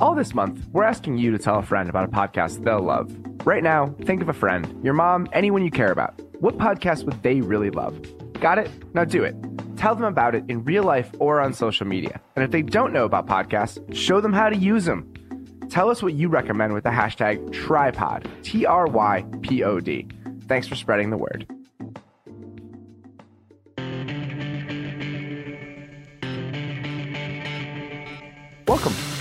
All this month, we're asking you to tell a friend about a podcast they'll love. Right now, think of a friend, your mom, anyone you care about. What podcast would they really love? Got it? Now do it. Tell them about it in real life or on social media. And if they don't know about podcasts, show them how to use them. Tell us what you recommend with the hashtag trypod, T R Y P O D. Thanks for spreading the word.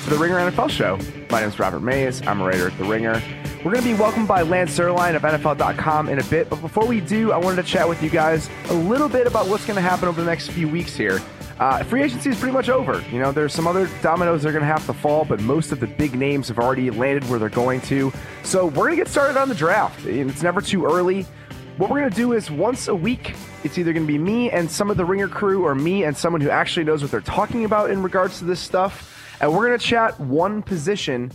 To the Ringer NFL Show. My name is Robert Mays. I'm a writer at The Ringer. We're going to be welcomed by Lance Zierlein of NFL.com in a bit, but before we do, I wanted to chat with you guys a little bit about what's going to happen over the next few weeks here. Uh, free agency is pretty much over. You know, there's some other dominoes that are going to have to fall, but most of the big names have already landed where they're going to. So we're going to get started on the draft. It's never too early. What we're going to do is once a week, it's either going to be me and some of the Ringer crew or me and someone who actually knows what they're talking about in regards to this stuff. And we're going to chat one position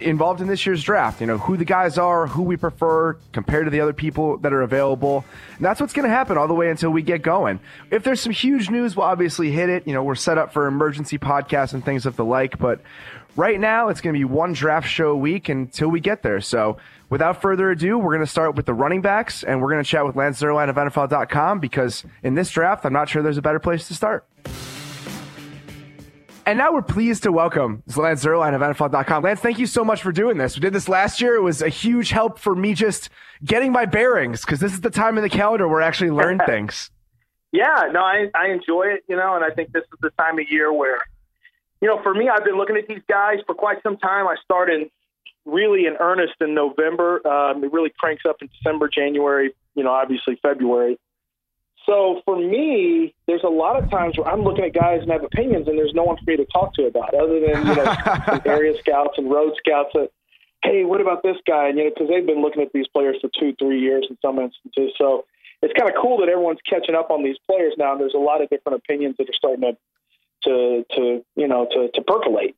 involved in this year's draft. You know, who the guys are, who we prefer compared to the other people that are available. And that's what's going to happen all the way until we get going. If there's some huge news, we'll obviously hit it. You know, we're set up for emergency podcasts and things of the like. But right now, it's going to be one draft show a week until we get there. So without further ado, we're going to start with the running backs and we're going to chat with Lance Zierlein of NFL.com because in this draft, I'm not sure there's a better place to start. And now we're pleased to welcome Lance Zierlein of NFL.com. Lance, thank you so much for doing this. We did this last year. It was a huge help for me just getting my bearings because this is the time in the calendar where I actually learn things. Yeah, no, I, I enjoy it, you know, and I think this is the time of year where, you know, for me, I've been looking at these guys for quite some time. I started really in earnest in November. Um, it really cranks up in December, January, you know, obviously February. So for me, there's a lot of times where I'm looking at guys and have opinions, and there's no one for me to talk to about other than you know area scouts and road scouts that, hey, what about this guy? And you know, because they've been looking at these players for two, three years in some instances. So it's kind of cool that everyone's catching up on these players now. And there's a lot of different opinions that are starting to to to you know to to percolate.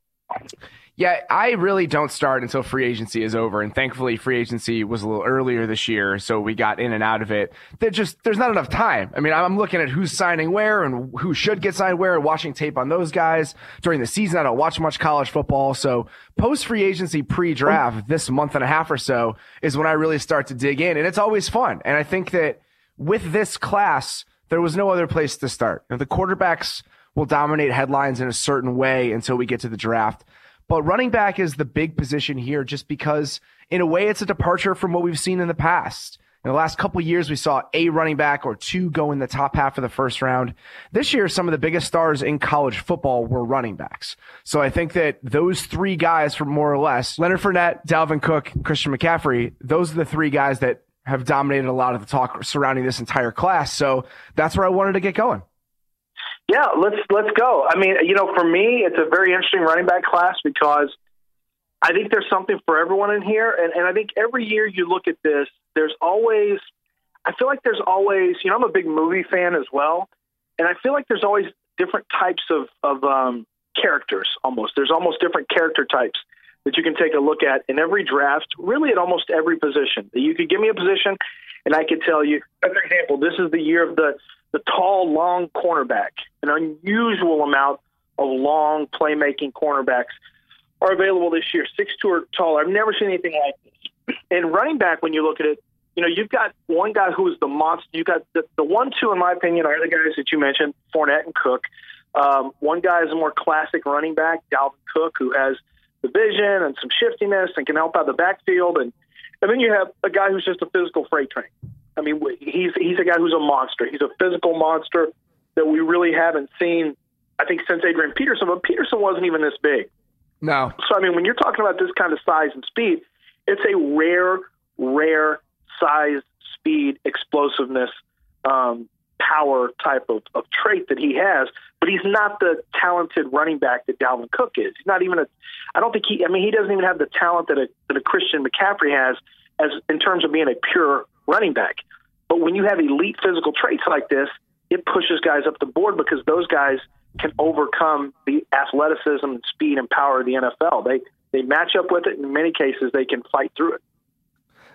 Yeah, I really don't start until free agency is over, and thankfully, free agency was a little earlier this year, so we got in and out of it. There just there's not enough time. I mean, I'm looking at who's signing where and who should get signed where, and watching tape on those guys during the season. I don't watch much college football, so post free agency, pre draft, oh. this month and a half or so is when I really start to dig in, and it's always fun. And I think that with this class, there was no other place to start. You know, the quarterbacks will dominate headlines in a certain way until we get to the draft. But running back is the big position here just because, in a way, it's a departure from what we've seen in the past. In the last couple years, we saw a running back or two go in the top half of the first round. This year, some of the biggest stars in college football were running backs. So I think that those three guys, for more or less, Leonard Fournette, Dalvin Cook, Christian McCaffrey, those are the three guys that have dominated a lot of the talk surrounding this entire class. So that's where I wanted to get going. Yeah, let's let's go. I mean, you know, for me, it's a very interesting running back class because I think there's something for everyone in here, and and I think every year you look at this, there's always, I feel like there's always, you know, I'm a big movie fan as well, and I feel like there's always different types of of um, characters. Almost, there's almost different character types that you can take a look at in every draft, really at almost every position. You could give me a position, and I could tell you, for example, this is the year of the the tall, long cornerback. An unusual amount of long playmaking cornerbacks are available this year, six two or taller. I've never seen anything like this. And running back, when you look at it, you know, you've got one guy who is the monster. You've got the, the one, two, in my opinion, are the guys that you mentioned, Fournette and Cook. Um, one guy is a more classic running back, Dalvin Cook, who has the vision and some shiftiness and can help out the backfield. And, and then you have a guy who's just a physical freight train. I mean, he's he's a guy who's a monster. He's a physical monster that we really haven't seen. I think since Adrian Peterson, but Peterson wasn't even this big. No. So I mean, when you're talking about this kind of size and speed, it's a rare, rare size, speed, explosiveness, um, power type of, of trait that he has. But he's not the talented running back that Dalvin Cook is. He's not even a. I don't think he. I mean, he doesn't even have the talent that a that a Christian McCaffrey has as in terms of being a pure running back. But when you have elite physical traits like this, it pushes guys up the board because those guys can overcome the athleticism and speed and power of the NFL. They they match up with it. In many cases, they can fight through it.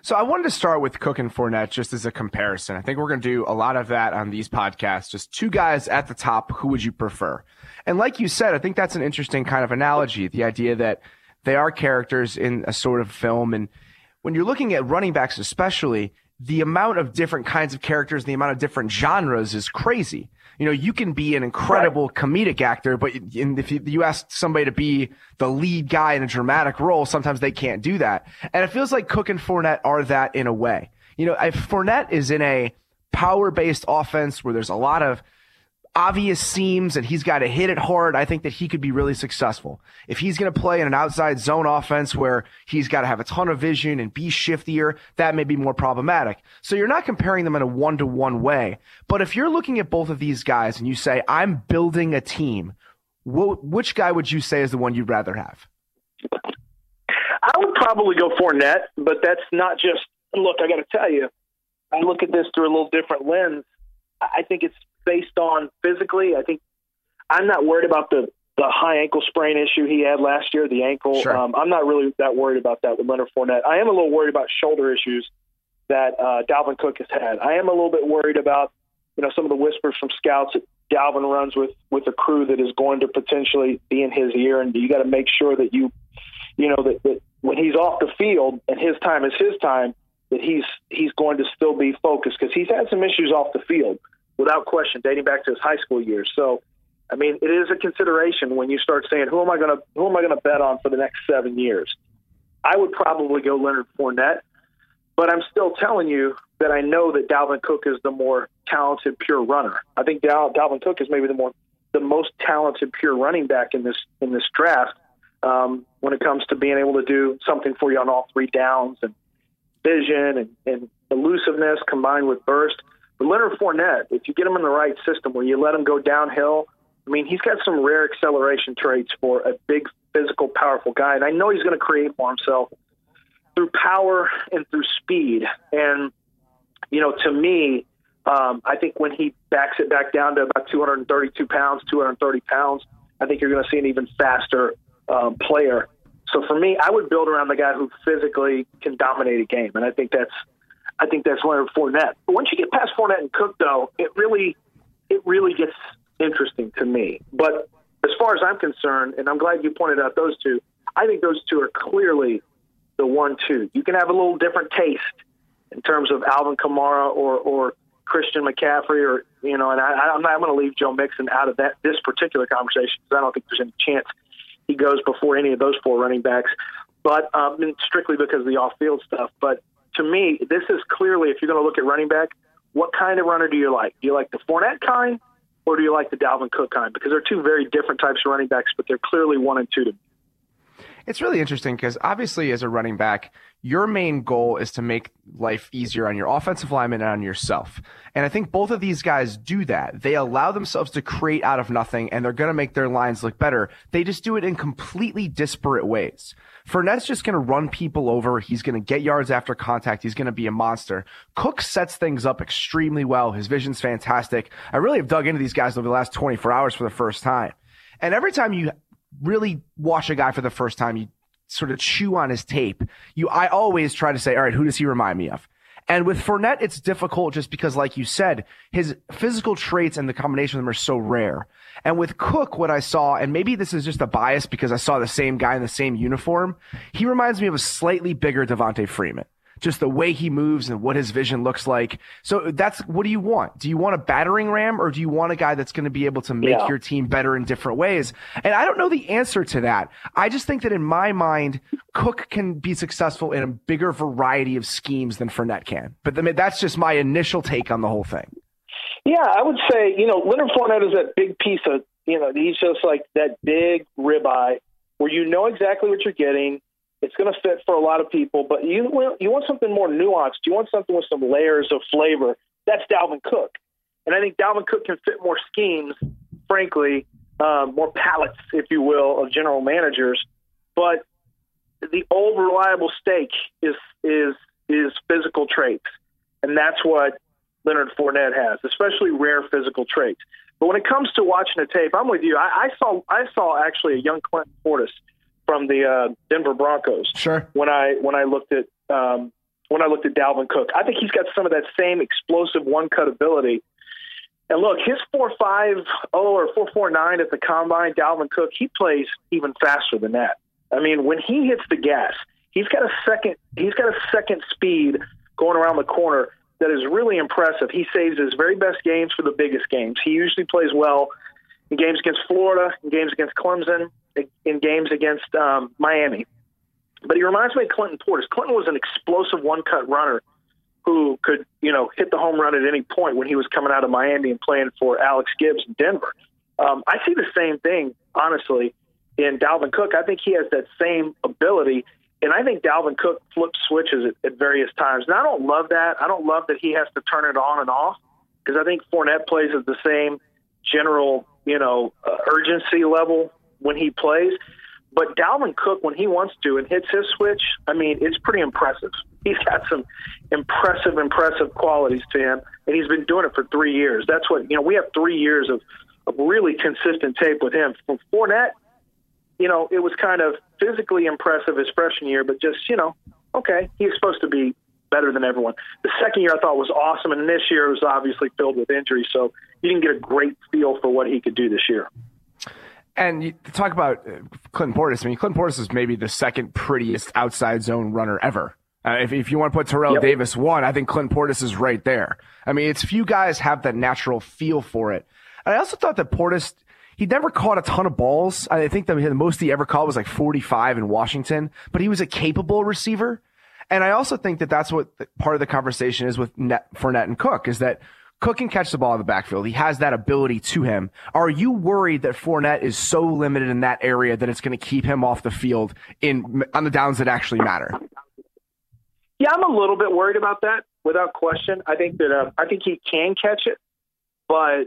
So I wanted to start with Cook and Fournette just as a comparison. I think we're going to do a lot of that on these podcasts. Just two guys at the top. Who would you prefer? And like you said, I think that's an interesting kind of analogy. The idea that They are characters in a sort of film. And when you're looking at running backs, especially, the amount of different kinds of characters, the amount of different genres is crazy. You know, you can be an incredible right. comedic actor, but if you ask somebody to be the lead guy in a dramatic role, sometimes they can't do that. And it feels like Cook and Fournette are that in a way. You know, if Fournette is in a power based offense where there's a lot of obvious seams and he's got to hit it hard, I think that he could be really successful. If he's going to play in an outside zone offense where he's got to have a ton of vision and be shiftier, that may be more problematic. So you're not comparing them in a one to one way. But if you're looking at both of these guys and you say, I'm building a team, wh- which guy would you say is the one you'd rather have? I would probably go Fournette, but that's not just, look, I got to tell you, I look at this through a little different lens. I think it's based on physically. I think I'm not worried about the the high ankle sprain issue he had last year, the ankle. Sure. Um, I'm not really that worried about that with Leonard Fournette. I am a little worried about shoulder issues that uh, Dalvin Cook has had. I am a little bit worried about you know some of the whispers from scouts that Dalvin runs with with a crew that is going to potentially be in his ear, and you got to make sure that you you know that, that when he's off the field and his time is his time, that he's he's going to still be focused because he's had some issues off the field without question, dating back to his high school years. So, I mean, it is a consideration when you start saying, "Who am I going to who am I going to bet on for the next seven years?" I would probably go Leonard Fournette, but I'm still telling you that I know that Dalvin Cook is the more talented pure runner. I think Dal- Dalvin Cook is maybe the more the most talented pure running back in this in this draft um, when it comes to being able to do something for you on all three downs and vision and, and elusiveness combined with burst. But Leonard Fournette, if you get him in the right system where you let him go downhill, I mean, he's got some rare acceleration traits for a big, physical, powerful guy. And I know he's going to create for himself through power and through speed. And, you know, to me, um, I think when he backs it back down to about 232 pounds, 230 pounds, I think you're going to see an even faster um, player. So for me, I would build around the guy who physically can dominate a game. And I think that's I think that's Leonard Fournette. But once you get past Fournette and Cook, though, it really it really gets interesting to me. But as far as I'm concerned, and I'm glad you pointed out those two, I think those two are clearly the one-two. You can have a little different taste in terms of Alvin Kamara or or Christian McCaffrey, or you know, and I, I'm not I'm going to leave Joe Mixon out of that this particular conversation because I don't think there's any chance he goes before any of those four running backs. But um, strictly because of the off-field stuff. But to me, this is clearly, if you're going to look at running back, what kind of runner do you like? Do you like the Fournette kind, or do you like the Dalvin Cook kind? Because they're two very different types of running backs, but they're clearly one and two to me. It's really interesting because obviously, as a running back, your main goal is to make life easier on your offensive lineman and on yourself. And I think both of these guys do that. They allow themselves to create out of nothing and they're going to make their lines look better. They just do it in completely disparate ways. Fournette's just going to run people over. He's going to get yards after contact. He's going to be a monster. Cook sets things up extremely well. His vision's fantastic. I really have dug into these guys over the last 24 hours for the first time. And every time you really watch a guy for the first time, you sort of chew on his tape. You, I always try to say, all right, who does he remind me of? And with Fournette, it's difficult just because, like you said, his physical traits and the combination of them are so rare. And with Cook, what I saw, and maybe this is just a bias because I saw the same guy in the same uniform, he reminds me of a slightly bigger Devonta Freeman just the way he moves and what his vision looks like. So that's what do you want? Do you want a battering ram or do you want a guy that's going to be able to make yeah. your team better in different ways? And I don't know the answer to that. I just think that in my mind, Cook can be successful in a bigger variety of schemes than Fournette can. But that's just my initial take on the whole thing. Yeah, I would say, you know, Leonard Fournette is that big piece of, you know, he's just like that big ribeye where you know exactly what you're getting it's going to fit for a lot of people, but you you want something more nuanced. You want something with some layers of flavor. That's Dalvin Cook, and I think Dalvin Cook can fit more schemes, frankly, um, more palettes, if you will, of general managers. But the old reliable stake is is is physical traits, and that's what Leonard Fournette has, especially rare physical traits. But when it comes to watching a tape, I'm with you. I, I saw I saw actually a young Clinton Portis from the uh, Denver Broncos. Sure. When I when I looked at um, when I looked at Dalvin Cook, I think he's got some of that same explosive one cut ability. And look, his four five oh or four four nine at the combine, Dalvin Cook, he plays even faster than that. I mean, when he hits the gas, he's got a second. He's got a second speed going around the corner that is really impressive. He saves his very best games for the biggest games. He usually plays well in games against Florida, in games against Clemson, in games against um, Miami. But he reminds me of Clinton Portis. Clinton was an explosive one-cut runner who could, you know, hit the home run at any point when he was coming out of Miami and playing for Alex Gibbs in Denver. Um, I see the same thing, honestly, in Dalvin Cook. I think he has that same ability, and I think Dalvin Cook flips switches at, at various times. And I don't love that. I don't love that he has to turn it on and off because I think Fournette plays at the same general, you know, uh, urgency level when he plays. But Dalvin Cook, when he wants to and hits his switch, I mean, it's pretty impressive. He's got some impressive, impressive qualities to him, and he's been doing it for three years. That's what you know. We have three years of, of really consistent tape with him. From Fournette, you know, it was kind of physically impressive his freshman year, but just you know, okay, he's supposed to be better than everyone. The second year I thought was awesome, and this year was obviously filled with injuries, so you didn't get a great feel for what he could do this year. And you talk about uh, Clinton Portis. I mean, Clinton Portis is maybe the second prettiest outside zone runner ever. Uh, if, if you want to put Terrell yep. Davis one, I think Clinton Portis is right there. I mean, it's few guys have that natural feel for it. And I also thought that Portis, he never caught a ton of balls. I think that the most he ever caught was like 45 in Washington, but he was a capable receiver. And I also think that that's what part of the conversation is with Net, Fournette and Cook is that Cook can catch the ball in the backfield. He has that ability to him. Are you worried that Fournette is so limited in that area that it's going to keep him off the field in on the downs that actually matter? Yeah, I'm a little bit worried about that, without question. I think that uh, I think he can catch it, but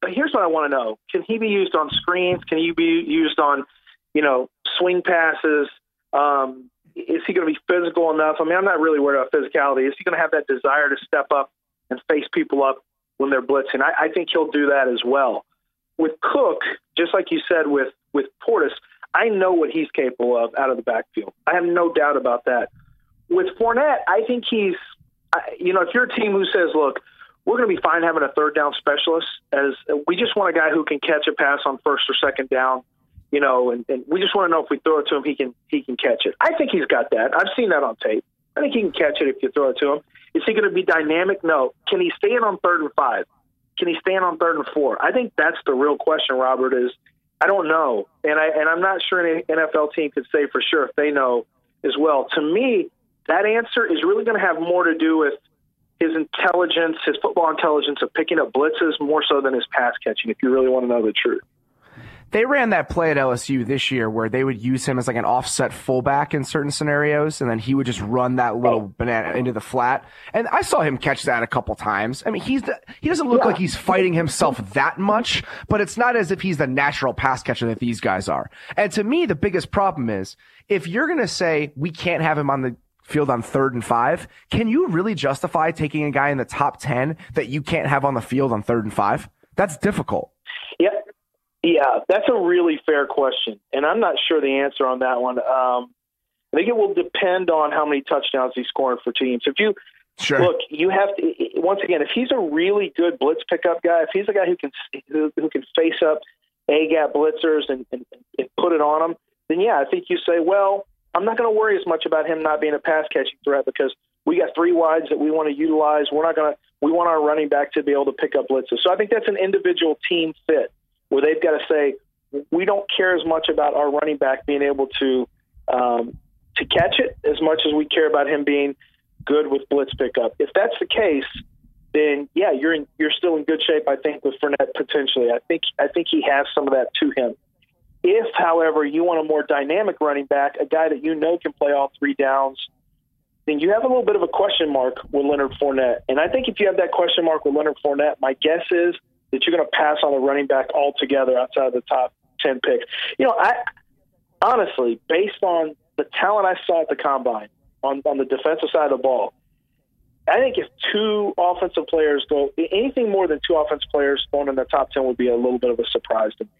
but here's what I want to know: Can he be used on screens? Can he be used on, you know, swing passes? Um, is he going to be physical enough? I mean, I'm not really worried about physicality. Is he going to have that desire to step up and face people up when they're blitzing. I, I think he'll do that as well. With Cook, just like you said with with Portis, I know what he's capable of out of the backfield. I have no doubt about that. With Fournette, I think he's, you know, if you're a team who says, look, we're going to be fine having a third down specialist, as we just want a guy who can catch a pass on first or second down, you know, and, and we just want to know if we throw it to him, he can he can catch it. I think he's got that. I've seen that on tape. I think he can catch it if you throw it to him. Is he going to be dynamic? No. Can he stand on third and five? Can he stand on third and four? I think that's the real question, Robert. Is I don't know, and I and I'm not sure any NFL team could say for sure if they know as well. To me, that answer is really going to have more to do with his intelligence, his football intelligence of picking up blitzes more so than his pass catching. If you really want to know the truth. They ran that play at LSU this year where they would use him as like an offset fullback in certain scenarios, and then he would just run that oh. little oh. banana into the flat. And I saw him catch that a couple times. I mean, he's the, he doesn't look yeah. like he's fighting himself that much, but it's not as if he's the natural pass catcher that these guys are. And to me, the biggest problem is if you're going to say we can't have him on the field on third and five, can you really justify taking a guy in the top 10 that you can't have on the field on third and five? That's difficult. Yeah, yeah, that's a really fair question, and I'm not sure the answer on that one. Um, I think it will depend on how many touchdowns he's scoring for teams. If you sure. look, you have to once again, if he's a really good blitz pickup guy, if he's a guy who can who, who can face up a gap blitzers and, and, and put it on them, then yeah, I think you say, well, I'm not going to worry as much about him not being a pass catching threat because we got three wides that we want to utilize. We're not going to. We want our running back to be able to pick up blitzes. So I think that's an individual team fit where they've got to say, we don't care as much about our running back being able to um, to catch it as much as we care about him being good with blitz pickup. If that's the case, then yeah, you're in, you're still in good shape. I think with Fournette potentially. I think I think he has some of that to him. If, however, you want a more dynamic running back, a guy that you know can play all three downs, then you have a little bit of a question mark with Leonard Fournette. And I think if you have that question mark with Leonard Fournette, my guess is that you're going to pass on a running back altogether outside of the top 10 picks. You know, I honestly, based on the talent I saw at the combine on, on the defensive side of the ball, I think if two offensive players go, anything more than two offensive players going in the top 10 would be a little bit of a surprise to me.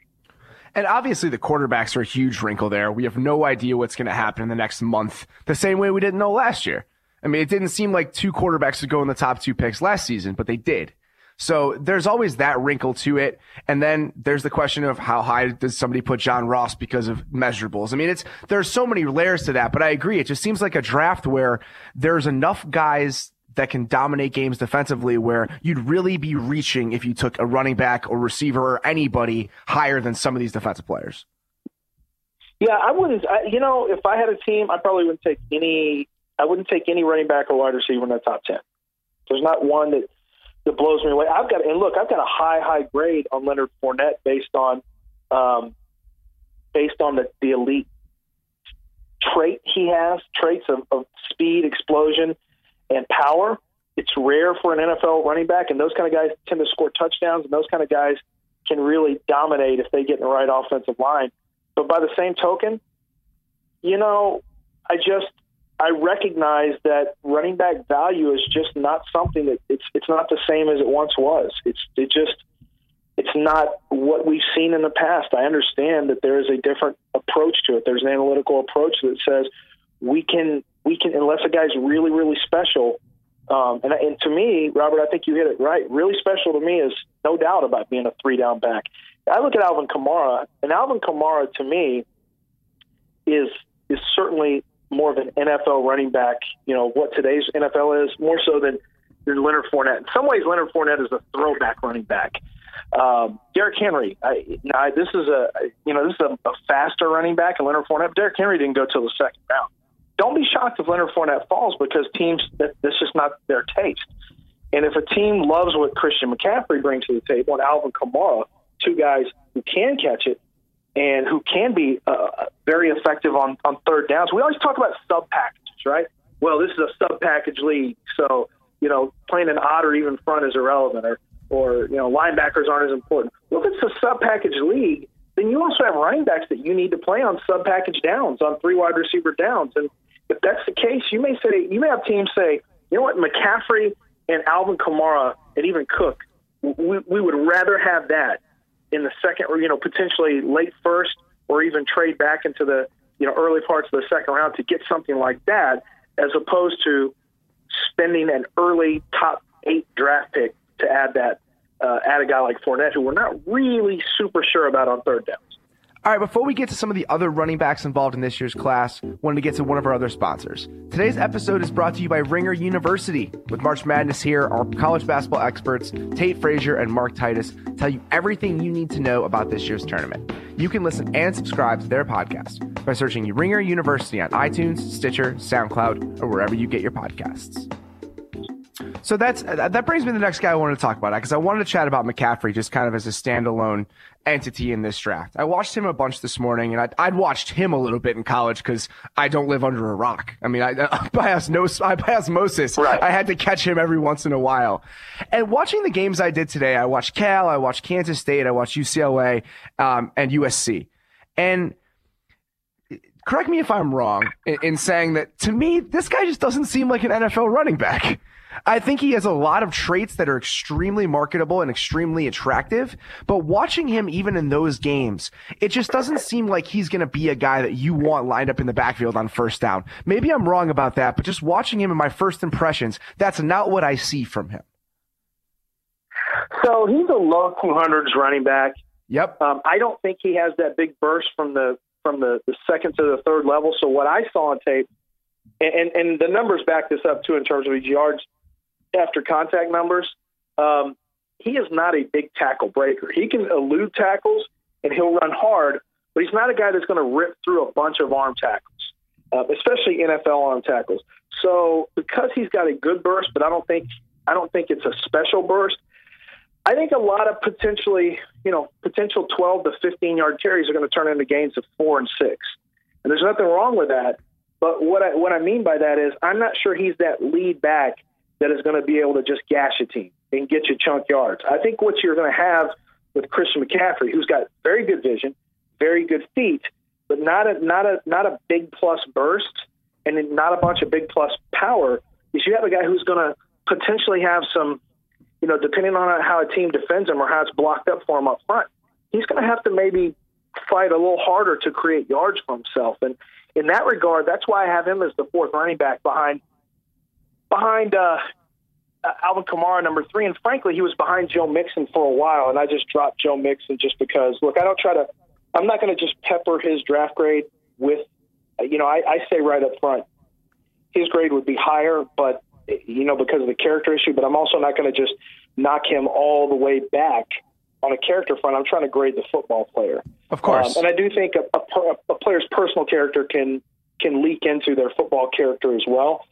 And obviously, the quarterbacks are a huge wrinkle there. We have no idea what's going to happen in the next month, the same way we didn't know last year. I mean, it didn't seem like two quarterbacks would go in the top two picks last season, but they did. So there's always that wrinkle to it. And then there's the question of how high does somebody put John Ross because of measurables? I mean, it's, there's so many layers to that, but I agree. It just seems like a draft where there's enough guys that can dominate games defensively where you'd really be reaching if you took a running back or receiver or anybody higher than some of these defensive players. Yeah, I wouldn't. I, you know, if I had a team, I probably wouldn't take any. I wouldn't take any running back or wide receiver in the top ten. There's not one that that blows me away. I've got and look, I've got a high high grade on Leonard Fournette based on um, based on the, the elite trait he has, traits of, of speed, explosion, and power. It's rare for an NFL running back, and those kind of guys tend to score touchdowns, and those kind of guys can really dominate if they get in the right offensive line. But by the same token, you know, I just I recognize that running back value is just not something that it's it's not the same as it once was. It's it just it's not what we've seen in the past. I understand that there is a different approach to it. There's an analytical approach that says we can we can unless a guy's really really special. Um, and, and to me, Robert, I think you hit it right. Really special to me is no doubt about being a three down back. I look at Alvin Kamara, and Alvin Kamara to me is is certainly more of an NFL running back. You know what today's NFL is more so than than Leonard Fournette. In some ways, Leonard Fournette is a throwback running back. Um, Derrick Henry, I, I, this is a you know this is a, a faster running back, and Leonard Fournette. Derrick Henry didn't go till the second round. Don't be shocked if Leonard Fournette falls because teams that this is not their taste. And if a team loves what Christian McCaffrey brings to the table and Alvin Kamara, two guys who can catch it and who can be uh, very effective on, on third downs. We always talk about sub packages, right? Well, this is a sub package league, so you know playing an odd or even front is irrelevant, or or you know linebackers aren't as important. Well, if it's a sub package league, then you also have running backs that you need to play on sub package downs, on three wide receiver downs, and if that's the case, you may say you may have teams say, you know what, McCaffrey and Alvin Kamara and even Cook, we, we would rather have that in the second, or you know, potentially late first, or even trade back into the you know early parts of the second round to get something like that, as opposed to spending an early top eight draft pick to add that uh, add a guy like Fournette, who we're not really super sure about on third down. All right, before we get to some of the other running backs involved in this year's class, wanted to get to one of our other sponsors. Today's episode is brought to you by Ringer University. With March Madness here, our college basketball experts, Tate Frazier and Mark Titus, tell you everything you need to know about this year's tournament. You can listen and subscribe to their podcast by searching Ringer University on iTunes, Stitcher, SoundCloud, or wherever you get your podcasts. So that's that brings me to the next guy I wanted to talk about because I wanted to chat about McCaffrey just kind of as a standalone entity in this draft. I watched him a bunch this morning, and I'd, I'd watched him a little bit in college because I don't live under a rock. I mean, I, by, osmosis, by osmosis, right. I had to catch him every once in a while. And watching the games I did today, I watched Cal, I watched Kansas State, I watched UCLA, um, and USC, and correct me if I'm wrong in, in saying that to me, this guy just doesn't seem like an NFL running back. I think he has a lot of traits that are extremely marketable and extremely attractive. But watching him even in those games, it just doesn't seem like he's going to be a guy that you want lined up in the backfield on first down. Maybe I'm wrong about that, but just watching him in my first impressions, that's not what I see from him. So he's a low 200s running back. Yep. Um, I don't think he has that big burst from the from the, the second to the third level. So what I saw on tape, and, and, and the numbers back this up too in terms of his yards after contact numbers. Um, he is not a big tackle breaker. He can elude tackles and he'll run hard, but he's not a guy that's going to rip through a bunch of arm tackles, uh, especially NFL arm tackles. So because he's got a good burst, but I don't think I don't think it's a special burst. I think a lot of potentially, you know, potential 12 to 15 yard carries are going to turn into gains of four and six, and there's nothing wrong with that. But what I what I mean by that is I'm not sure he's that lead back that is going to be able to just gash a team and get you chunk yards. I think what you're going to have with Christian McCaffrey, who's got very good vision, very good feet, but not a not a not a big plus burst and not a bunch of big plus power, is you have a guy who's going to potentially have some, you know, depending on how a team defends him or how it's blocked up for him up front, he's going to have to maybe fight a little harder to create yards for himself. And in that regard, that's why I have him as the fourth running back behind behind uh, uh, Alvin Kamara number three, and frankly, he was behind Joe Mixon for a while, and I just dropped Joe Mixon just because. Look, I don't try to. I'm not going to just pepper his draft grade with, you know, I, I say right up front, his grade would be higher, but you know, because of the character issue. But I'm also not going to just knock him all the way back on a character front. I'm trying to grade the football player, of course, um, and I do think a, a, a player's personal character can can leak into their football character as well.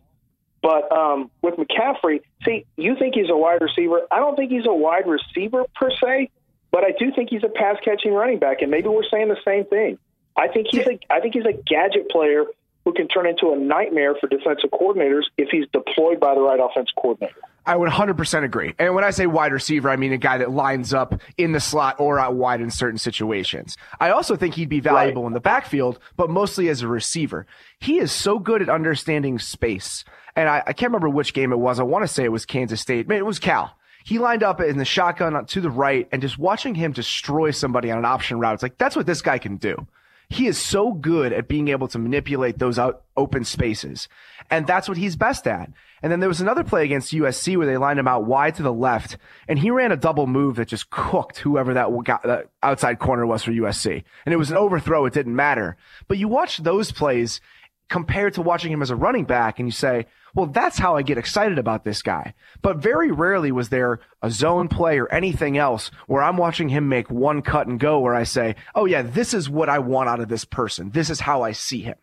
But um, with McCaffrey, see, you think he's a wide receiver. I don't think he's a wide receiver per se, but I do think he's a pass catching running back, and maybe we're saying the same thing. I think he's a I think he's a gadget player who can turn into a nightmare for defensive coordinators if he's deployed by the right offense coordinator. I would 100% agree. And when I say wide receiver, I mean a guy that lines up in the slot or out wide in certain situations. I also think he'd be valuable right. in the backfield, but mostly as a receiver. He is so good at understanding space. And I, I can't remember which game it was. I want to say it was Kansas State. it was Cal. He lined up in the shotgun to the right and just watching him destroy somebody on an option route. It's like, that's what this guy can do. He is so good at being able to manipulate those out open spaces. And that's what he's best at. And then there was another play against USC where they lined him out wide to the left and he ran a double move that just cooked whoever that, got, that outside corner was for USC. And it was an overthrow. It didn't matter. But you watch those plays compared to watching him as a running back and you say, well, that's how I get excited about this guy. But very rarely was there a zone play or anything else where I'm watching him make one cut and go where I say, oh, yeah, this is what I want out of this person. This is how I see him.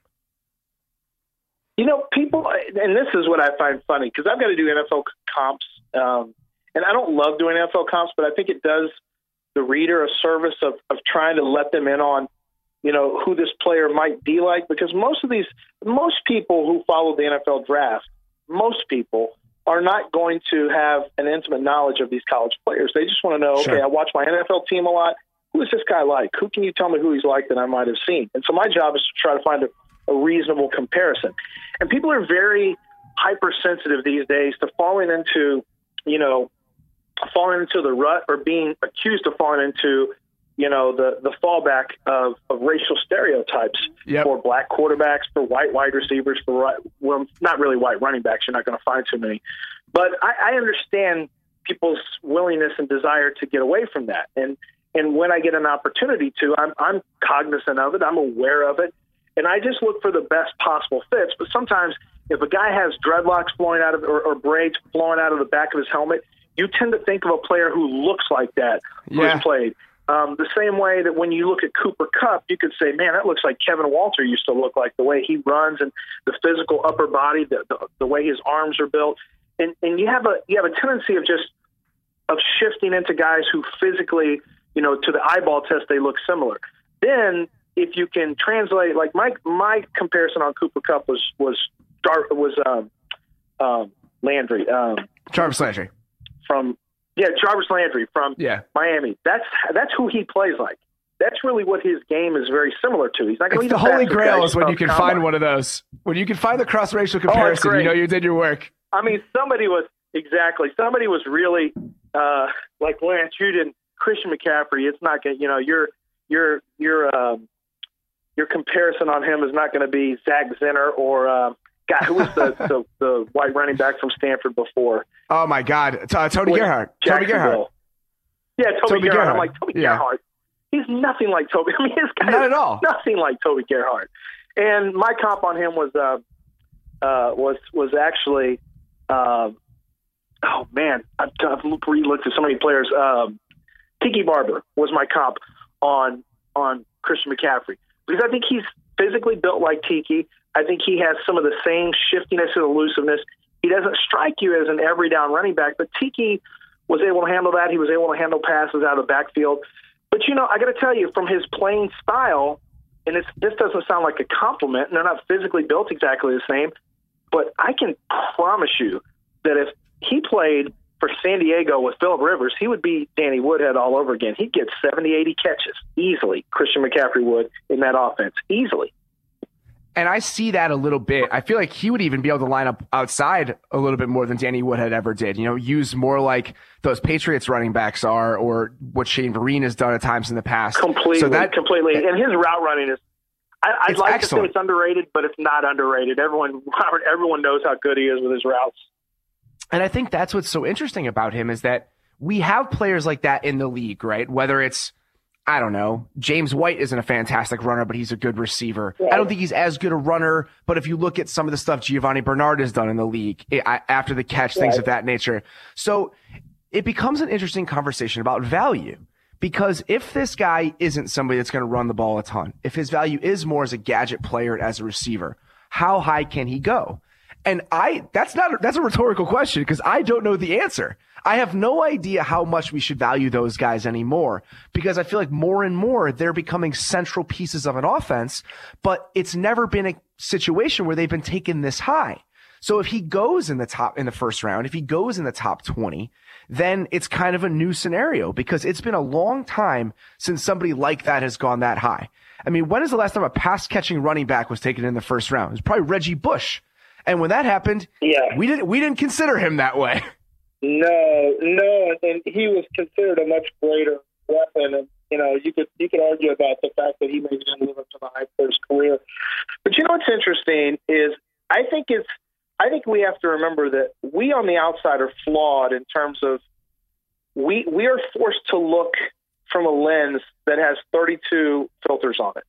You know, people, and this is what I find funny because I've got to do NFL comps. Um, and I don't love doing NFL comps, but I think it does the reader a service of, of trying to let them in on you know who this player might be like because most of these most people who follow the NFL draft most people are not going to have an intimate knowledge of these college players. They just want to know, sure. okay, I watch my NFL team a lot. Who is this guy like? Who can you tell me who he's like that I might have seen? And so my job is to try to find a, a reasonable comparison. And people are very hypersensitive these days to falling into, you know, falling into the rut or being accused of falling into you know, the, the fallback of, of racial stereotypes yep. for black quarterbacks, for white wide receivers, for well, not really white running backs. You're not going to find too many. But I, I understand people's willingness and desire to get away from that. And and when I get an opportunity to, I'm, I'm cognizant of it. I'm aware of it. And I just look for the best possible fits. But sometimes if a guy has dreadlocks flowing out of or, or braids flowing out of the back of his helmet, you tend to think of a player who looks like that yeah. who's played. Um, the same way that when you look at Cooper Kupp, you could say, man, that looks like Kevin Walter used to look like the way he runs and the physical upper body, the, the, the way his arms are built. And, and you have a, you have a tendency of just, of shifting into guys who physically, you know, to the eyeball test, they look similar. Then if you can translate, like my, my comparison on Cooper Kupp was, was, was, um, um, Landry, um, Jarvis Landry from yeah, Jarvis Landry from yeah. Miami. That's that's who he plays like. That's really what his game is very similar to. He's not going to be the holy grail is when you can combine. find one of those. When you can find the cross racial oh, comparison, oh, you know you did your work. I mean, somebody was exactly. Somebody was really uh, like Lance. You didn't Christian McCaffrey. It's not going. To, you know, your your your um, your comparison on him is not going to be Zach Zenner or. Uh, God, who was the, the, the white running back from Stanford before? Oh my God, uh, Tony Gerhart. Tony Gerhart. Yeah, Toby, Toby Gerhart. Gerhart. I'm like Toby yeah. Gerhart. He's nothing like Toby. I mean, this guy not at all. Nothing like Toby Gerhart. And my comp on him was uh, uh, was was actually, uh, oh man, I've, I've re-looked at so many players. Um, Tiki Barber was my comp on on Christian McCaffrey because I think he's physically built like Tiki. I think he has some of the same shiftiness and elusiveness. He doesn't strike you as an every down running back, but Tiki was able to handle that. He was able to handle passes out of the backfield. But you know, I got to tell you, from his playing style, and it's, this doesn't sound like a compliment, and they're not physically built exactly the same, but I can promise you that if he played for San Diego with Philip Rivers, he would be Danny Woodhead all over again. He'd get 70, 80 catches easily. Christian McCaffrey would in that offense easily. And I see that a little bit. I feel like he would even be able to line up outside a little bit more than Danny Woodhead ever did. You know, use more like those Patriots running backs are, or what Shane Vereen has done at times in the past. Completely, so that, completely. And his route running is, I, would like excellent. to say it's underrated, but it's not underrated. Everyone, Robert, everyone knows how good he is with his routes. And I think that's what's so interesting about him is that we have players like that in the league, right? Whether it's I don't know. James White isn't a fantastic runner, but he's a good receiver. I don't think he's as good a runner, but if you look at some of the stuff Giovani Bernard has done in the league it, I, after the catch, things of that nature. So it becomes an interesting conversation about value. Because if this guy isn't somebody that's going to run the ball a ton, if his value is more as a gadget player as a receiver, how high can he go? And I, that's not, that's a rhetorical question because I don't know the answer. I have no idea how much we should value those guys anymore because I feel like more and more they're becoming central pieces of an offense, but it's never been a situation where they've been taken this high. So if he goes in the top, in the first round, if he goes in the top 20, then it's kind of a new scenario because it's been a long time since somebody like that has gone that high. I mean, when is the last time a pass catching running back was taken in the first round? It was probably Reggie Bush. And when that happened, yeah. we didn't we didn't consider him that way. No, no, and he was considered a much greater weapon. And you know, you could you could argue about the fact that he maybe didn't live up to the hype of his career. But you know what's interesting is I think it's I think we have to remember that we on the outside are flawed in terms of we we are forced to look from a lens that has 32 filters on it.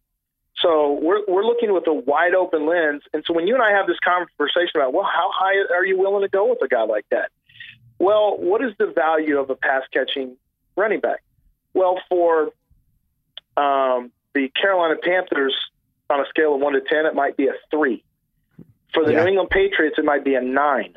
So we're we're looking with a wide open lens, and so when you and I have this conversation about, well, how high are you willing to go with a guy like that? Well, what is the value of a pass catching running back? Well, for um, the Carolina Panthers, on a scale of one to ten, it might be a three. For the yeah. New England Patriots, it might be a nine.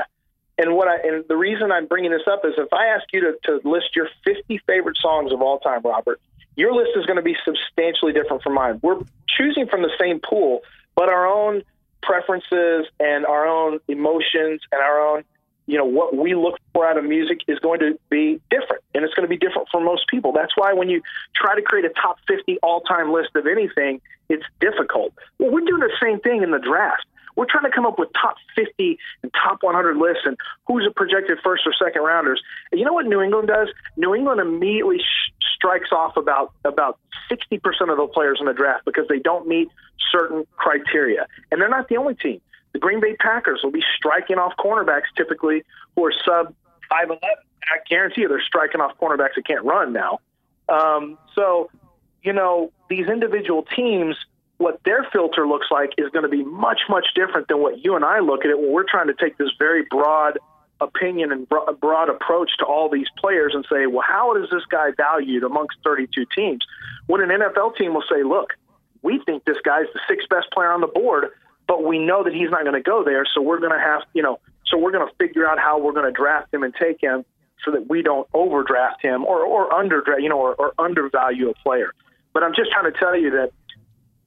And what I and the reason I'm bringing this up is if I ask you to, to list your 50 favorite songs of all time, Robert, your list is going to be substantially different from mine. We're choosing from the same pool, but our own preferences and our own emotions and our own, you know, what we look for out of music is going to be different. And it's going to be different for most people. That's why when you try to create a top 50 all time list of anything, it's difficult. Well, we're doing the same thing in the draft. We're trying to come up with top 50 and top 100 lists and who's a projected first or second rounders. And you know what New England does? New England immediately sh- strikes off about about 60% of the players in the draft because they don't meet certain criteria. And they're not the only team. The Green Bay Packers will be striking off cornerbacks typically who are sub 5'11. I guarantee you they're striking off cornerbacks that can't run now. Um, so, you know, these individual teams – what their filter looks like is going to be much, much different than what you and I look at it when we're trying to take this very broad opinion and broad approach to all these players and say, well, how is this guy valued amongst 32 teams? When an NFL team will say, look, we think this guy's the sixth best player on the board, but we know that he's not going to go there, so we're going to have, you know, so we're going to figure out how we're going to draft him and take him so that we don't overdraft him or or underdraft, you know, or, or undervalue a player. But I'm just trying to tell you that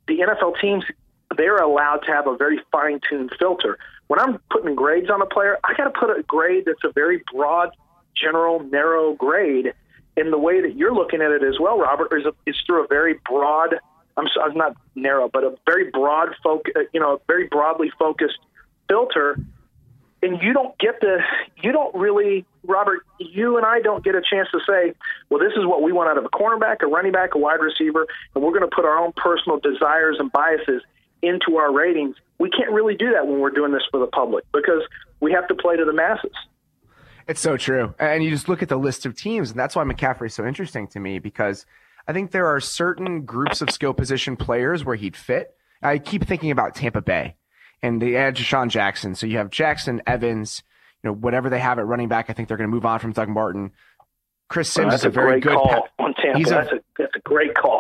the NFL teams they're allowed to have a very fine tuned filter. When I'm putting grades on a player, I got to put a grade that's a very broad, general, narrow grade. In the way that you're looking at it as well, Robert, is, a, is through a very broad. I'm, I'm not narrow, but a very broad focus. Uh, you know, very broadly focused filter. And you don't get the you don't really Robert you and I don't get a chance to say well this is what we want out of a cornerback a running back a wide receiver and we're going to put our own personal desires and biases into our ratings. We can't really do that when we're doing this for the public because we have to play to the masses. It's so true. And you just look at the list of teams and that's why McCaffrey is so interesting to me because I think there are certain groups of skill position players where he'd fit I keep thinking about Tampa Bay and they add DeSean Jackson. So you have Jackson, Evans, you know, whatever they have at running back. I think they're going to move on from Doug Martin. Chris Sims is a, a very good call pa- on Tampa. He's that's a, a, that's a great call.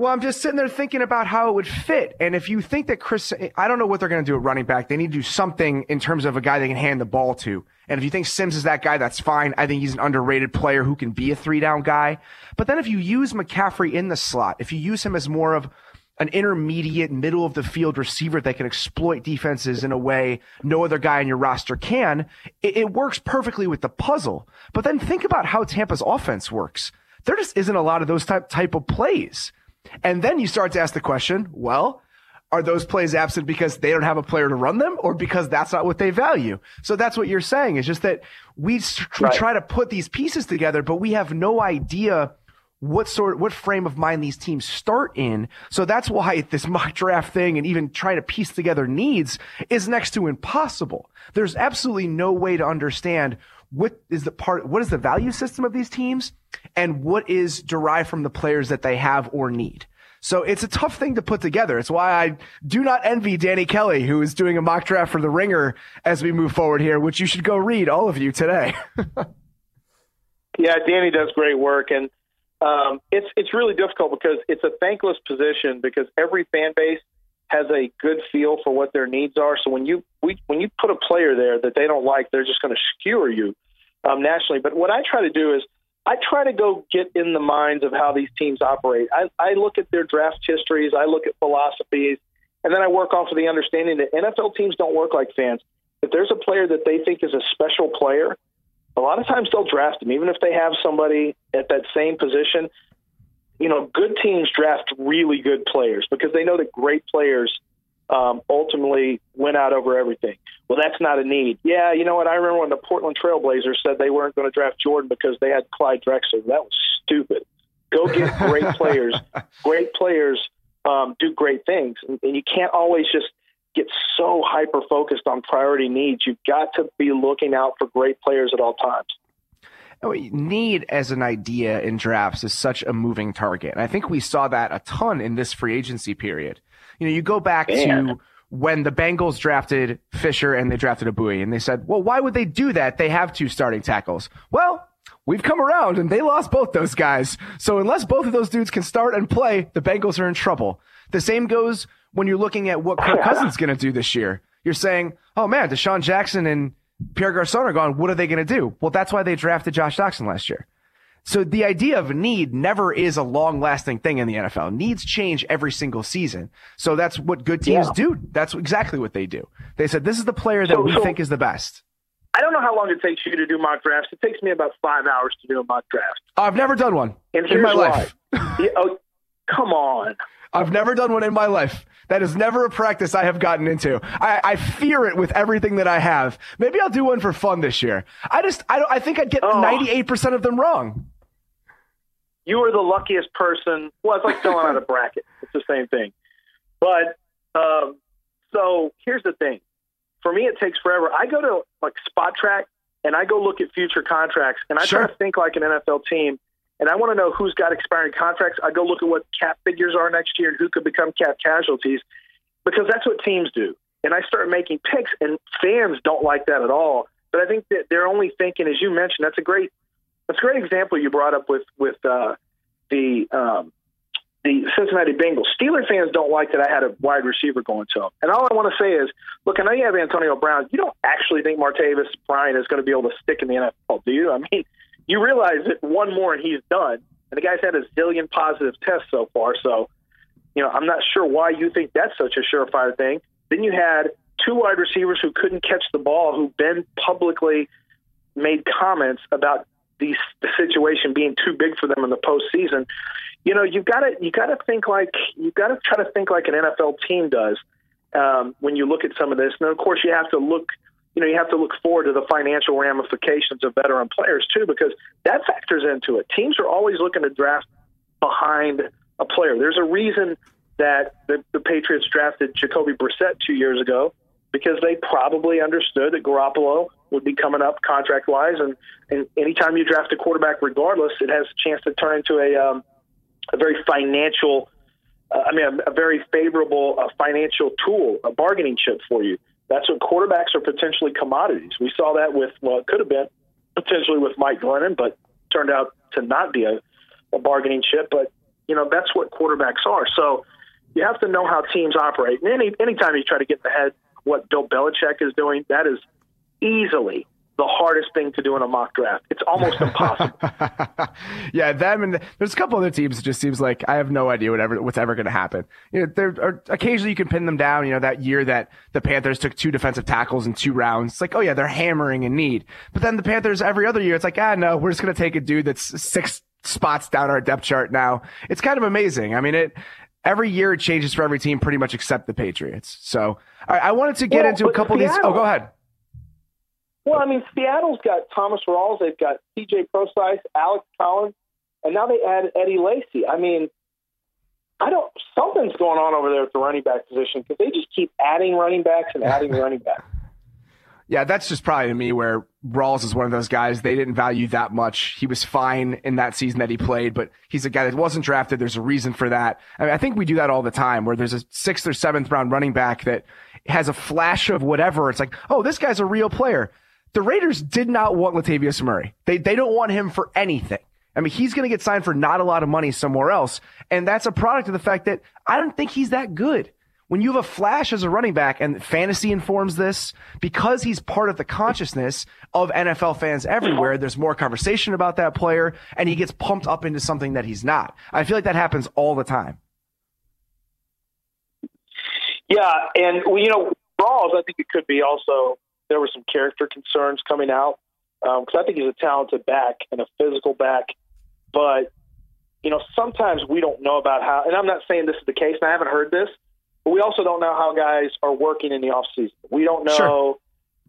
Well, I'm just sitting there thinking about how it would fit. And if you think that Chris, I don't know what they're going to do at running back. They need to do something in terms of a guy they can hand the ball to. And if you think Sims is that guy, that's fine. I think he's an underrated player who can be a three down guy. But then if you use McCaffrey in the slot, if you use him as more of an intermediate middle of the field receiver that can exploit defenses in a way no other guy on your roster can, it, it, works perfectly with the puzzle. But then think about how Tampa's offense works. There just isn't a lot of those type, type of plays. And then you start to ask the question, well, are those plays absent because they don't have a player to run them or because that's not what they value? So that's what you're saying is just that we, we right. try to put these pieces together, but we have no idea what sort, what frame of mind these teams start in. So that's why this mock draft thing and even trying to piece together needs is next to impossible. There's absolutely no way to understand what is the part, what is the value system of these teams and what is derived from the players that they have or need. So it's a tough thing to put together. It's why I do not envy Danny Kelly, who is doing a mock draft for the ringer as we move forward here, which you should go read, all of you today. yeah, Danny does great work. And um, it's it's really difficult because it's a thankless position because every fan base has a good feel for what their needs are. So when you we, when you put a player there that they don't like, they're just going to skewer you um, nationally. But what I try to do is I try to go get in the minds of how these teams operate. I, I look at their draft histories, I look at philosophies, and then I work off of the understanding that NFL teams don't work like fans. If there's a player that they think is a special player, a lot of times they'll draft him, even if they have somebody at that same position. You know, good teams draft really good players because they know that great players um, ultimately win out over everything. Well, that's not a need. Yeah, you know what? I remember when the Portland Trailblazers said they weren't going to draft Jordan because they had Clyde Drexler. That was stupid. Go get great players. Great players um, do great things, and, and you can't always just get so hyper focused on priority needs. You've got to be looking out for great players at all times. Oh, need as an idea in drafts is such a moving target. And I think we saw that a ton in this free agency period. You know, you go back Man. to when the Bengals drafted Fisher and they drafted Ogbuehi and they said, well, why would they do that? They have two starting tackles. Well, we've come around and they lost both those guys. So unless both of those dudes can start and play, the Bengals are in trouble. The same goes when you're looking at what Kirk Cousins is going to do this year. You're saying, oh man, DeSean Jackson and Pierre Garcon are gone. What are they going to do? Well, that's why they drafted Josh Doctson last year. So the idea of need never is a long lasting thing in the NFL. Needs change every single season. So that's what good teams yeah. do. That's exactly what they do. They said, this is the player that so, we so think is the best. I don't know how long it takes you to do mock drafts. It takes me about five hours to do a mock draft. I've never done one in my why. life. yeah, oh, come on. I've never done one in my life. That is never a practice I have gotten into. I, I fear it with everything that I have. Maybe I'll do one for fun this year. I just, I don't, I think I'd get oh. 98% of them wrong. You are the luckiest person. Well, it's like filling out a bracket. It's the same thing. But, um, so here's the thing. For me, it takes forever. I go to like Spotrac and I go look at future contracts and I sure. try to think like an NFL team and I want to know who's got expiring contracts. I go look at what cap figures are next year and who could become cap casualties because that's what teams do. And I start making picks, and fans don't like that at all. But I think that they're only thinking, as you mentioned, that's a great that's a great example you brought up with with uh, the um, the Cincinnati Bengals. Steeler fans don't like that I had a wide receiver going to them. And all I want to say is, look, I know you have Antonio Brown. You don't actually think Martavis Bryant is going to be able to stick in the NFL, do you? I mean, you realize that one more and he's done. And the guy's had a zillion positive tests so far. So, you know, I'm not sure why you think that's such a surefire thing. Then you had two wide receivers who couldn't catch the ball, who've been publicly made comments about the situation being too big for them in the postseason. You know, you've got to you got to think like you've got to try to think like an NFL team does um, when you look at some of this. And of course, you have to look you know, you have to look forward to the financial ramifications of veteran players too, because that factors into it. Teams are always looking to draft behind a player. There's a reason that the, the Patriots drafted Jacoby Brissett two years ago because they probably understood that Garoppolo would be coming up contract wise, and and anytime you draft a quarterback, regardless, it has a chance to turn into a um, a very financial. Uh, I mean, a, a very favorable uh, financial tool, a bargaining chip for you. That's what quarterbacks are potentially commodities. We saw that with well, it could have been potentially with Mike Glennon, but turned out to not be a, a bargaining chip. But you know that's what quarterbacks are. So you have to know how teams operate. And any anytime you try to get in the head what Bill Belichick is doing, that is easily the hardest thing to do in a mock draft. It's almost impossible. yeah, them and the, there's a couple other teams. It just seems like I have no idea whatever what's ever going to happen. You know, there are occasionally you can pin them down. You know, that year that the Panthers took two defensive tackles in two rounds. It's like, oh yeah, they're hammering in need. But then the Panthers every other year, it's like, ah, no, we're just going to take a dude that's six spots down our depth chart now. It's kind of amazing. I mean, it every year it changes for every team, pretty much except the Patriots. So I, I wanted to get well, into a couple Seattle, of these. Oh, go ahead. Well, I mean, Seattle's got Thomas Rawls. They've got C.J. Prosise, Alex Collins. and now they add Eddie Lacy. I mean, I don't. Something's going on over there at the running back position because they just keep adding running backs and adding running backs. Yeah, that's just probably to me where Rawls is one of those guys they didn't value that much. He was fine in that season that he played, but he's a guy that wasn't drafted. There's a reason for that. I mean, I think we do that all the time where there's a sixth or seventh round running back that has a flash of whatever. It's like, oh, this guy's a real player. The Raiders did not want Latavius Murray. They, they don't want him for anything. I mean, he's going to get signed for not a lot of money somewhere else. And that's a product of the fact that I don't think he's that good when you have a flash as a running back and fantasy informs this because he's part of the consciousness of NFL fans everywhere, there's more conversation about that player and he gets pumped up into something that he's not. I feel like that happens all the time. Yeah. And, you know, Rawls, I think it could be also, there were some character concerns coming out because um, I think he's a talented back and a physical back. But, you know, sometimes we don't know about how, and I'm not saying this is the case, and I haven't heard this, but we also don't know how guys are working in the off season. We don't know, sure.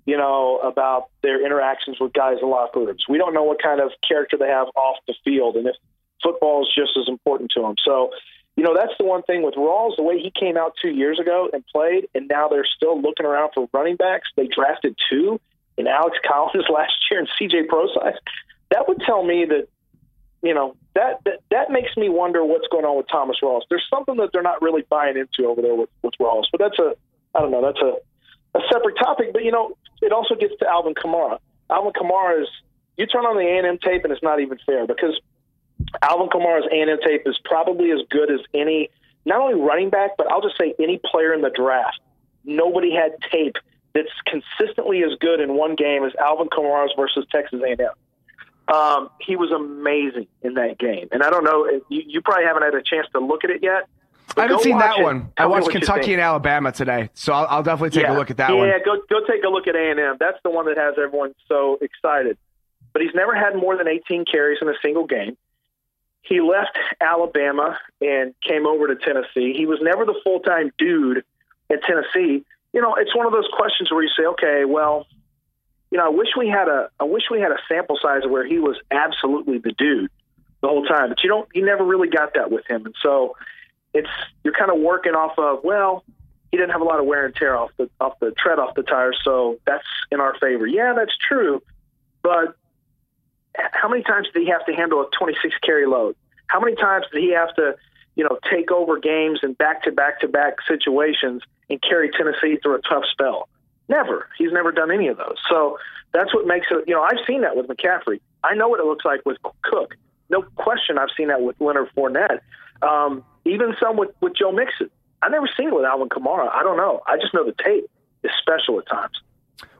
you know, about their interactions with guys in locker rooms. We don't know what kind of character they have off the field, and if football is just as important to them. So, you know, that's the one thing with Rawls, the way he came out two years ago and played, and now they're still looking around for running backs. They drafted two in Alex Collins last year and CJ Prosise. That would tell me that you know that, that that makes me wonder what's going on with Thomas Rawls. There's something that they're not really buying into over there with, with Rawls, but that's a I don't know that's a a separate topic. But you know, it also gets to Alvin Kamara. Alvin Kamara is you turn on the A and M tape and it's not even fair because Alvin Kamara's A and M tape is probably as good as any not only running back but I'll just say any player in the draft. Nobody had tape that's consistently as good in one game as Alvin Kamara's versus Texas A&M. Um, he was amazing in that game, and I don't know. You, you probably haven't had a chance to look at it yet. I haven't seen that one. I watched Kentucky and Alabama today, so I'll, I'll definitely take yeah. a look at that yeah, one. Yeah, go go take a look at A and M. That's the one that has everyone so excited. But he's never had more than 18 carries in a single game. He left Alabama and came over to Tennessee. He was never the full time dude at Tennessee. You know, it's one of those questions where you say, okay, well, you know, I wish we had a I wish we had a sample size where he was absolutely the dude the whole time. But you don't you never really got that with him. And so it's you're kind of working off of, well, he didn't have a lot of wear and tear off the off the tread off the tires, so that's in our favor. Yeah, that's true. But how many times did he have to handle a 26 carry load? How many times did he have to, you know, take over games in back to back to back situations and carry Tennessee through a tough spell? Never. He's never done any of those. So that's what makes it. You know, I've seen that with McCaffrey. I know what it looks like with Cook. No question, I've seen that with Leonard Fournette. Um, even some with with Joe Mixon. I've never seen it with Alvin Kamara. I don't know. I just know the tape is special at times.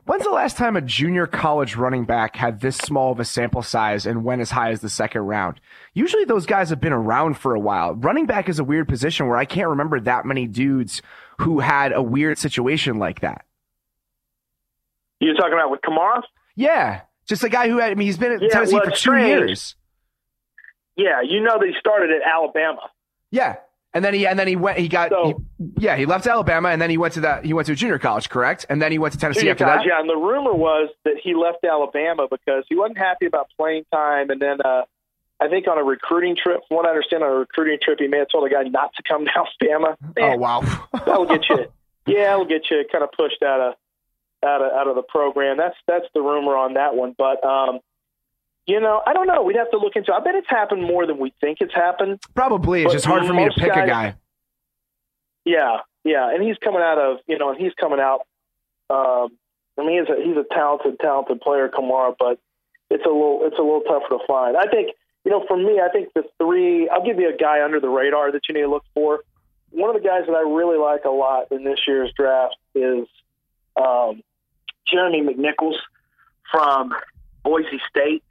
When's the last time a junior college running back had this small of a sample size and went as high as the second round? Usually those guys have been around for a while. Running back is a weird position where I can't remember that many dudes who had a weird situation like that. You're talking about with Kamara? Yeah, just a guy who had. I mean, he's been at yeah, Tennessee well, for two strange. years. Yeah, you know that he started at Alabama. Yeah, and then he and then he went. He got. So, he, yeah, he left Alabama and then he went to that. He went to a junior college, correct? And then he went to Tennessee after college, that. Yeah, and the rumor was that he left Alabama because he wasn't happy about playing time, and then. uh I think on a recruiting trip, from what I understand, on a recruiting trip, he may have told a guy not to come to Alabama. Man, oh wow, that'll get you. Yeah, it'll get you kind of pushed out of out of out of the program. That's that's the rumor on that one. But um, you know, I don't know. We'd have to look into. It. I bet it's happened more than we think it's happened. Probably. It's just hard for me to pick guys, a guy. Yeah, yeah, and he's coming out of you know, and he's coming out. Um, I mean, he's a he's a talented, talented player, Kamara, but it's a little it's a little tougher to find. I think you know, for me, I think the three. I'll give you a guy under the radar that you need to look for. One of the guys that I really like a lot in this year's draft is um, Jeremy McNichols from Boise State.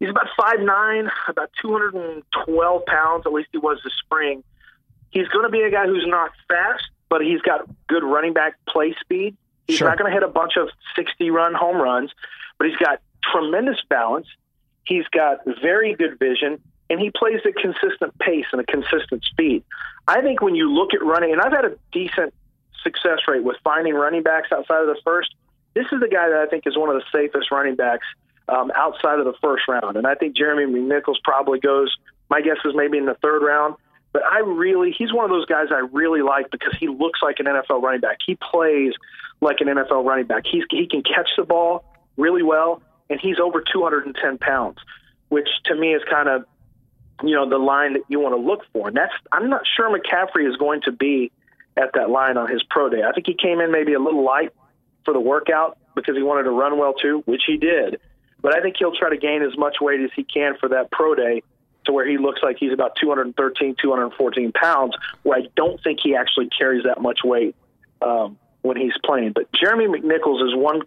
He's about five nine, about 212 pounds, at least he was this spring. He's going to be a guy who's not fast, but he's got good running back play speed. He's sure. not going to hit a bunch of 60 run home runs, but he's got tremendous balance. He's got very good vision, and he plays at consistent pace and a consistent speed. I think when you look at running, and I've had a decent success rate with finding running backs outside of the first. This is the guy that I think is one of the safest running backs um, outside of the first round. And I think Jeremy McNichols probably goes. My guess is maybe in the third round. But I really, he's one of those guys I really like because he looks like an NFL running back. He plays like an NFL running back. He's, he can catch the ball really well, and he's over 210 pounds, which to me is kind of, you know, the line that you want to look for. And that's, I'm not sure McCaffrey is going to be at that line on his pro day. I think he came in maybe a little light for the workout because he wanted to run well too, which he did. But I think he'll try to gain as much weight as he can for that pro day to where he looks like he's about 213, 214 pounds, where I don't think he actually carries that much weight um, when he's playing. But Jeremy McNichols is one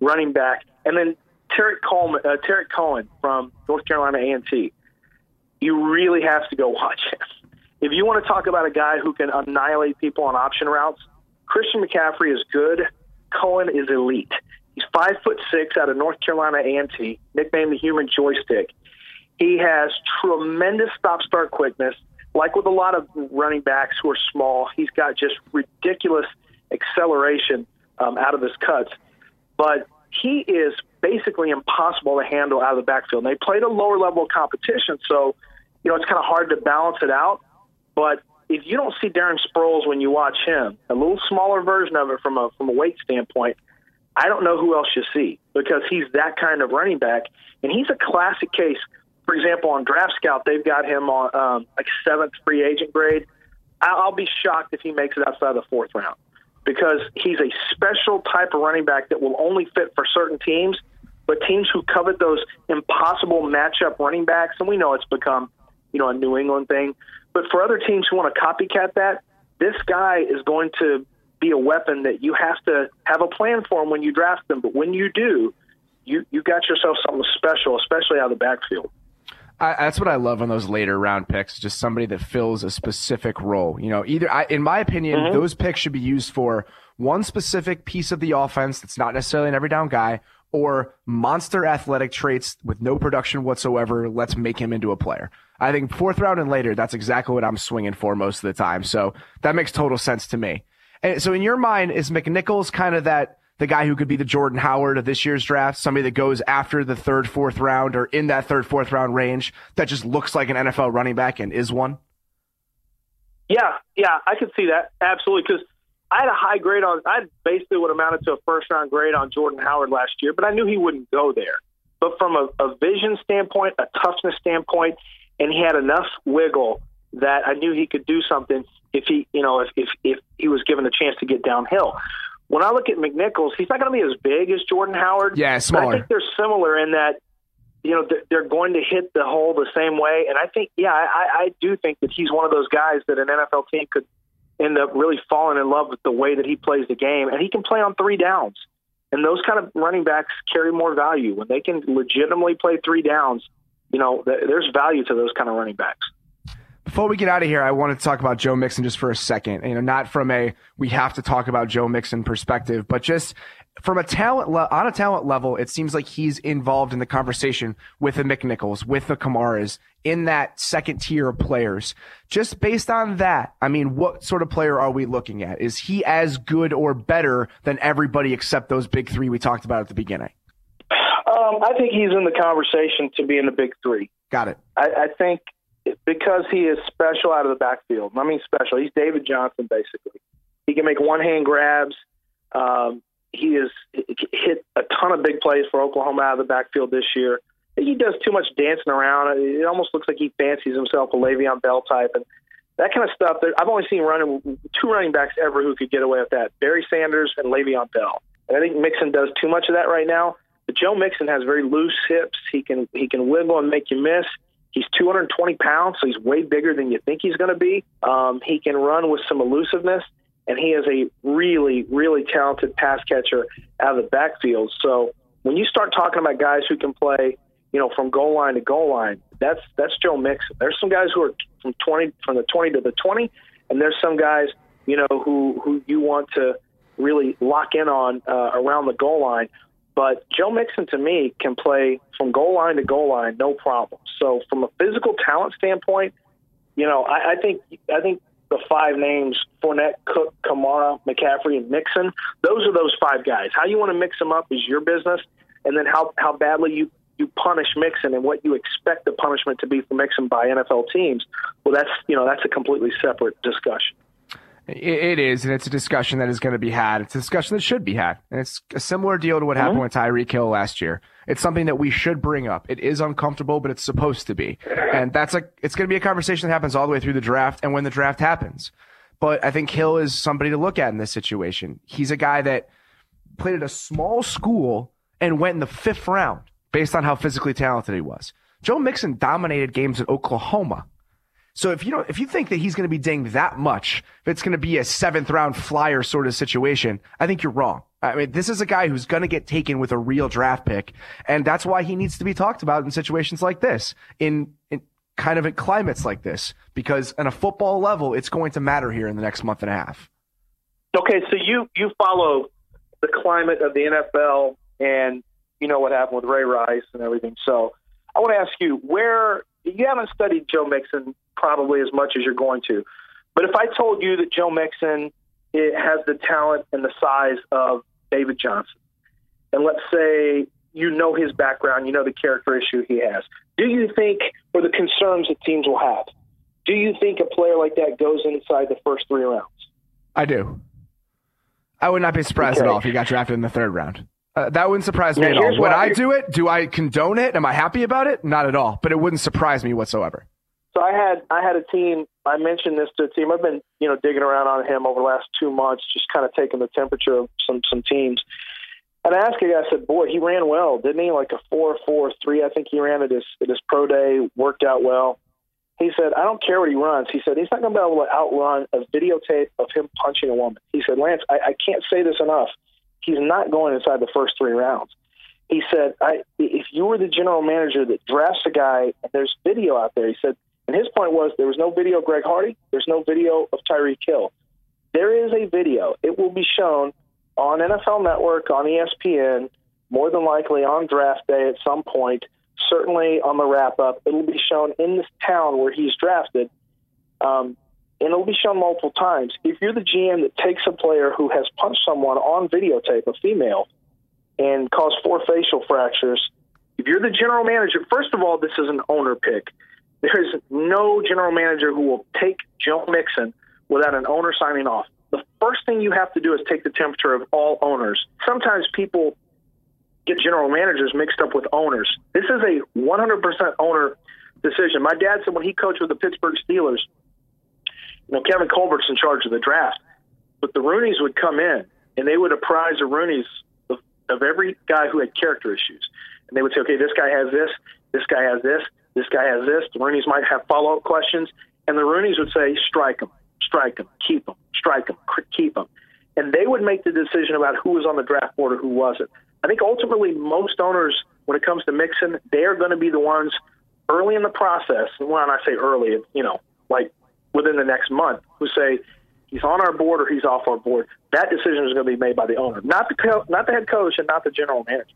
running back, and then Tarik Coleman, uh, Tarik Cohen from North Carolina A&T. You really have to go watch him. If you want to talk about a guy who can annihilate people on option routes, Christian McCaffrey is good. Cohen is elite. He's five foot six out of North Carolina A&T, nicknamed the Human Joystick. He has tremendous stop start quickness. Like with a lot of running backs who are small, he's got just ridiculous acceleration um, out of his cuts. But he is basically impossible to handle out of the backfield. And they played a lower level of competition, so you know it's kind of hard to balance it out. But if you don't see Darren Sproles when you watch him, a little smaller version of it from a from a weight standpoint, I don't know who else you see because he's that kind of running back, and he's a classic case for example, on Draft Scout, they've got him on um, like seventh free agent grade. I'll be shocked if he makes it outside the fourth round because he's a special type of running back that will only fit for certain teams. But teams who covet those impossible matchup running backs, and we know it's become, you know, a New England thing. But for other teams who want to copycat that, this guy is going to be a weapon that you have to have a plan for him when you draft them. But when you do, you you got yourself something special, especially out of the backfield. I, that's what I love on those later round picks. Just somebody that fills a specific role. You know, either I, in my opinion, mm-hmm. those picks should be used for one specific piece of the offense that's not necessarily an every down guy, or monster athletic traits with no production whatsoever. Let's make him into a player. I think fourth round and later, that's exactly what I'm swinging for most of the time. So that makes total sense to me. And so in your mind, is McNichols kind of that? the guy who could be the Jordan Howard of this year's draft, somebody that goes after the third, fourth round or in that third, fourth round range that just looks like an NFL running back and is one? Yeah, yeah, I could see that absolutely because I had a high grade on. I basically would amounted to a first round grade on Jordan Howard last year, but I knew he wouldn't go there. But from a, a vision standpoint, a toughness standpoint, and he had enough wiggle that I knew he could do something if he, you know, if if, if he was given a chance to get downhill when I look at McNichols, he's not going to be as big as Jordan Howard. Yeah, smaller. I think they're similar in that, you know, they're going to hit the hole the same way. And I think, yeah, I, I do think that he's one of those guys that an NFL team could end up really falling in love with the way that he plays the game. And he can play on three downs. And those kind of running backs carry more value when they can legitimately play three downs. You know, there's value to those kind of running backs. Before we get out of here, I want to talk about Joe Mixon just for a second. You know, not from a we have to talk about Joe Mixon perspective, but just from a talent le- on a talent level, it seems like he's involved in the conversation with the McNichols, with the Kamaras, in that second tier of players. Just based on that, I mean, what sort of player are we looking at? Is he as good or better than everybody except those big three we talked about at the beginning? Um, I think he's in the conversation to be in the big three. Got it. I, I think because he is special out of the backfield. I mean, special. He's David Johnson, basically. He can make one hand grabs. Um, he has hit a ton of big plays for Oklahoma out of the backfield this year. He does too much dancing around. It almost looks like he fancies himself a Le'Veon Bell type, and that kind of stuff. I've only seen running two running backs ever who could get away with that: Barry Sanders and Le'Veon Bell. And I think Mixon does too much of that right now. But Joe Mixon has very loose hips. He can he can wiggle and make you miss. He's 220 pounds, so he's way bigger than you think he's going to be. Um, he can run with some elusiveness, and he is a really, really talented pass catcher out of the backfield. So when you start talking about guys who can play, you know, from goal line to goal line, that's that's Joe Mixon. There's some guys who are from 20 from the 20 to the 20, and there's some guys, you know, who who you want to really lock in on uh, around the goal line. But Joe Mixon to me can play from goal line to goal line, no problem. So from a physical talent standpoint, you know, I, I think I think the five names Fournette, Cook, Kamara, McCaffrey, and Mixon. Those are those five guys. How you want to mix them up is your business. and then how how badly you you punish Mixon and what you expect the punishment to be for Mixon by NFL teams, well, that's you know that's a completely separate discussion. It is, and it's a discussion that is going to be had. It's a discussion that should be had, and it's a similar deal to what mm-hmm. happened with Tyreek Hill last year. It's something that we should bring up. It is uncomfortable, but it's supposed to be, and that's a. It's going to be a conversation that happens all the way through the draft and when the draft happens. But I think Hill is somebody to look at in this situation. He's a guy that played at a small school and went in the fifth round based on how physically talented he was. Joe Mixon dominated games in Oklahoma. So if you don't, if you think that he's going to be dinged that much, if it's going to be a seventh round flyer sort of situation, I think you're wrong. I mean, this is a guy who's going to get taken with a real draft pick, and that's why he needs to be talked about in situations like this, in, in kind of in climates like this, because on a football level, it's going to matter here in the next month and a half. Okay, so you you follow the climate of the NFL, and you know what happened with Ray Rice and everything. So I want to ask you where you haven't studied Joe Mixon probably as much as you're going to, but if I told you that Joe Mixon it has the talent and the size of David Johnson, and let's say you know his background, you know the character issue he has, do you think, or the concerns that teams will have, do you think a player like that goes inside the first three rounds? I do. I would not be surprised okay. at all if he got drafted in the third round. Uh, that wouldn't surprise me at all. Would I, I do it? Do I condone it? Am I happy about it? Not at all. But it wouldn't surprise me whatsoever. So I had I had a team. I mentioned this to a team. I've been you know digging around on him over the last two months, just kind of taking the temperature of some some teams. And I asked a guy. I said, "Boy, he ran well, didn't he? Like a four four three. I think he ran at his at his pro day. Worked out well." He said, "I don't care what he runs." He said, "He's not going to be able to outrun a videotape of him punching a woman." He said, "Lance, I, I can't say this enough he's not going inside the first three rounds. He said, I, if you were the general manager that drafts a guy and there's video out there, he said, and his point was there was no video of Greg Hardy, there's no video of Tyreek Hill. There is a video. It will be shown on NFL Network, on ESPN, more than likely on draft day at some point, certainly on the wrap up. It will be shown in this town where he's drafted. Um, and it'll be shown multiple times. If you're the GM that takes a player who has punched someone on videotape, a female, and caused four facial fractures, if you're the general manager, first of all, this is an owner pick. There is no general manager who will take Joe Mixon without an owner signing off. The first thing you have to do is take the temperature of all owners. Sometimes people get general managers mixed up with owners. This is a 100% owner decision. My dad said when he coached with the Pittsburgh Steelers, you know, Kevin Colbert's in charge of the draft, but the Rooneys would come in and they would apprise the Rooneys of, of every guy who had character issues. And they would say, okay, this guy has this, this guy has this, this guy has this. The Rooneys might have follow up questions. And the Rooneys would say, strike him, strike him, keep him, strike him, keep him. And they would make the decision about who was on the draft board or who wasn't. I think ultimately most owners, when it comes to Mixon, they are going to be the ones early in the process. And when I say early, you know, like within the next month who say he's on our board or he's off our board. That decision is going to be made by the owner, not the co- not the head coach and not the general manager.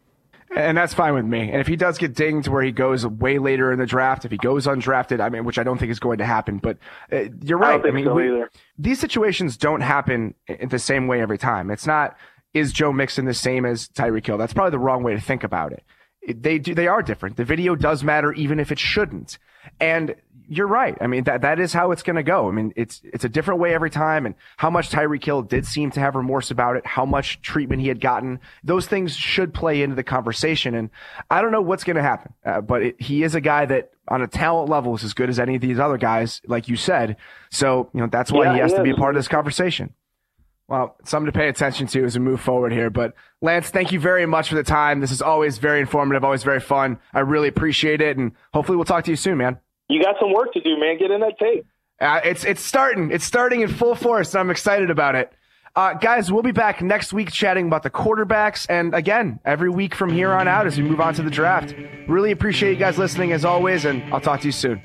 And that's fine with me. And if he does get dinged where he goes way later in the draft, if he goes undrafted, I mean, which I don't think is going to happen, but uh, you're right. I, I mean, so we, these situations don't happen in the same way every time. It's not, is Joe Mixon the same as Tyreek Hill? That's probably the wrong way to think about it. They do, they are different. The video does matter even if it shouldn't. And you're right. I mean, that, that is how it's going to go. I mean, it's, it's a different way every time. And how much Tyreek Hill did seem to have remorse about it, how much treatment he had gotten, those things should play into the conversation. And I don't know what's going to happen, uh, but it, he is a guy that on a talent level is as good as any of these other guys, like you said. So, you know, that's why yeah, he has he to be a part of this conversation. Well, something to pay attention to as we move forward here. But Lance, thank you very much for the time. This is always very informative, always very fun. I really appreciate it. And hopefully we'll talk to you soon, man you got some work to do, man. Get in that tape. Uh, it's it's starting. It's starting in full force. and I'm excited about it. Uh, guys, we'll be back next week chatting about the quarterbacks, and again, every week from here on out as we move on to the draft. Really appreciate you guys listening as always, and I'll talk to you soon.